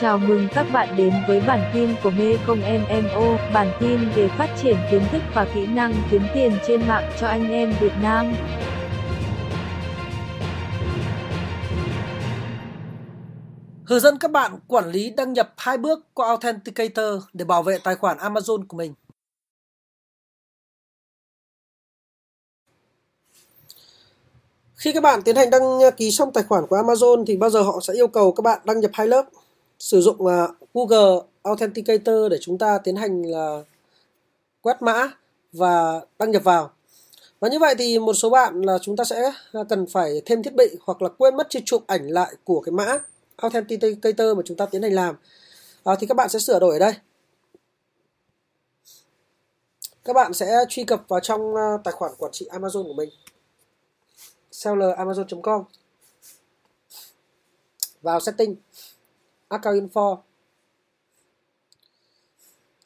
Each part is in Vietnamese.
Chào mừng các bạn đến với bản tin của Mê Công MMO, bản tin về phát triển kiến thức và kỹ năng kiếm tiền trên mạng cho anh em Việt Nam. Hướng dẫn các bạn quản lý đăng nhập hai bước qua Authenticator để bảo vệ tài khoản Amazon của mình. Khi các bạn tiến hành đăng ký xong tài khoản của Amazon thì bao giờ họ sẽ yêu cầu các bạn đăng nhập hai lớp sử dụng à, Google Authenticator để chúng ta tiến hành là quét mã và đăng nhập vào. Và như vậy thì một số bạn là chúng ta sẽ cần phải thêm thiết bị hoặc là quên mất chưa chụp ảnh lại của cái mã Authenticator mà chúng ta tiến hành làm. À, thì các bạn sẽ sửa đổi ở đây. Các bạn sẽ truy cập vào trong à, tài khoản quản trị Amazon của mình. selleramazon.com vào setting account info.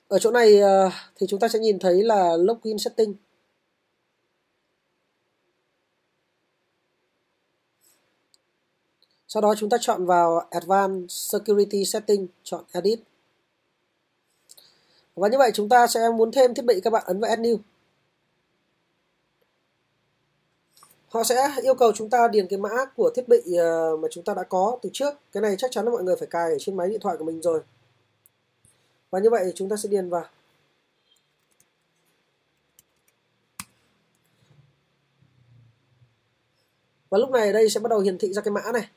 Ở chỗ này ờ, thì chúng ta sẽ nhìn thấy là login setting. Sau đó chúng ta chọn vào advanced security setting, chọn edit. Và như vậy chúng ta sẽ muốn thêm thiết bị các bạn ấn vào add new. Họ sẽ yêu cầu chúng ta điền cái mã của thiết bị ờ, mà chúng ta đã có từ trước. Cái này chắc chắn là mọi người phải cài ở trên máy điện thoại của mình rồi. Và như vậy chúng ta sẽ điền vào. Và lúc này đây sẽ bắt đầu hiển thị ra cái mã này.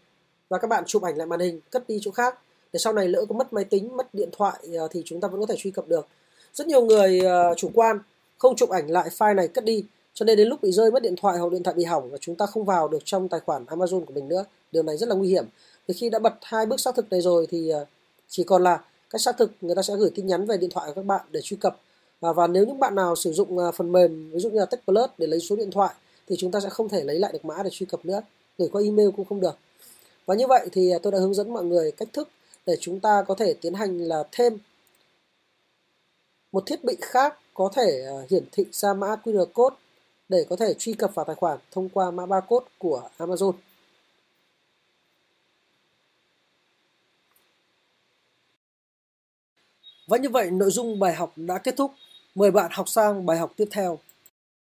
Và các bạn chụp ảnh lại màn hình, cất đi chỗ khác. Để sau này lỡ có mất máy tính, mất điện thoại ờ, thì chúng ta vẫn có thể truy cập được. Rất nhiều người ờ, chủ quan, không chụp ảnh lại file này, cất đi cho nên đến lúc bị rơi mất điện thoại hoặc điện thoại bị hỏng và chúng ta không vào được trong tài khoản Amazon của mình nữa điều này rất là nguy hiểm. Thì khi đã bật hai bước xác thực này rồi thì ờ, chỉ còn là cách xác thực người ta sẽ gửi tin nhắn về điện thoại của các bạn để truy cập. Và, và nếu những bạn nào sử dụng ờ, phần mềm ví dụ như là Tech Plus để lấy số điện thoại thì chúng ta sẽ không thể lấy lại được mã để truy cập nữa gửi qua email cũng không được. Và như vậy thì ờ, tôi đã hướng dẫn mọi người cách thức để chúng ta có thể tiến hành là thêm một thiết bị khác có thể hiển thị ra mã QR code để có thể truy cập vào tài khoản thông qua mã barcode của Amazon. Và như vậy, nội dung bài học đã kết thúc. Mời bạn học sang bài học tiếp theo.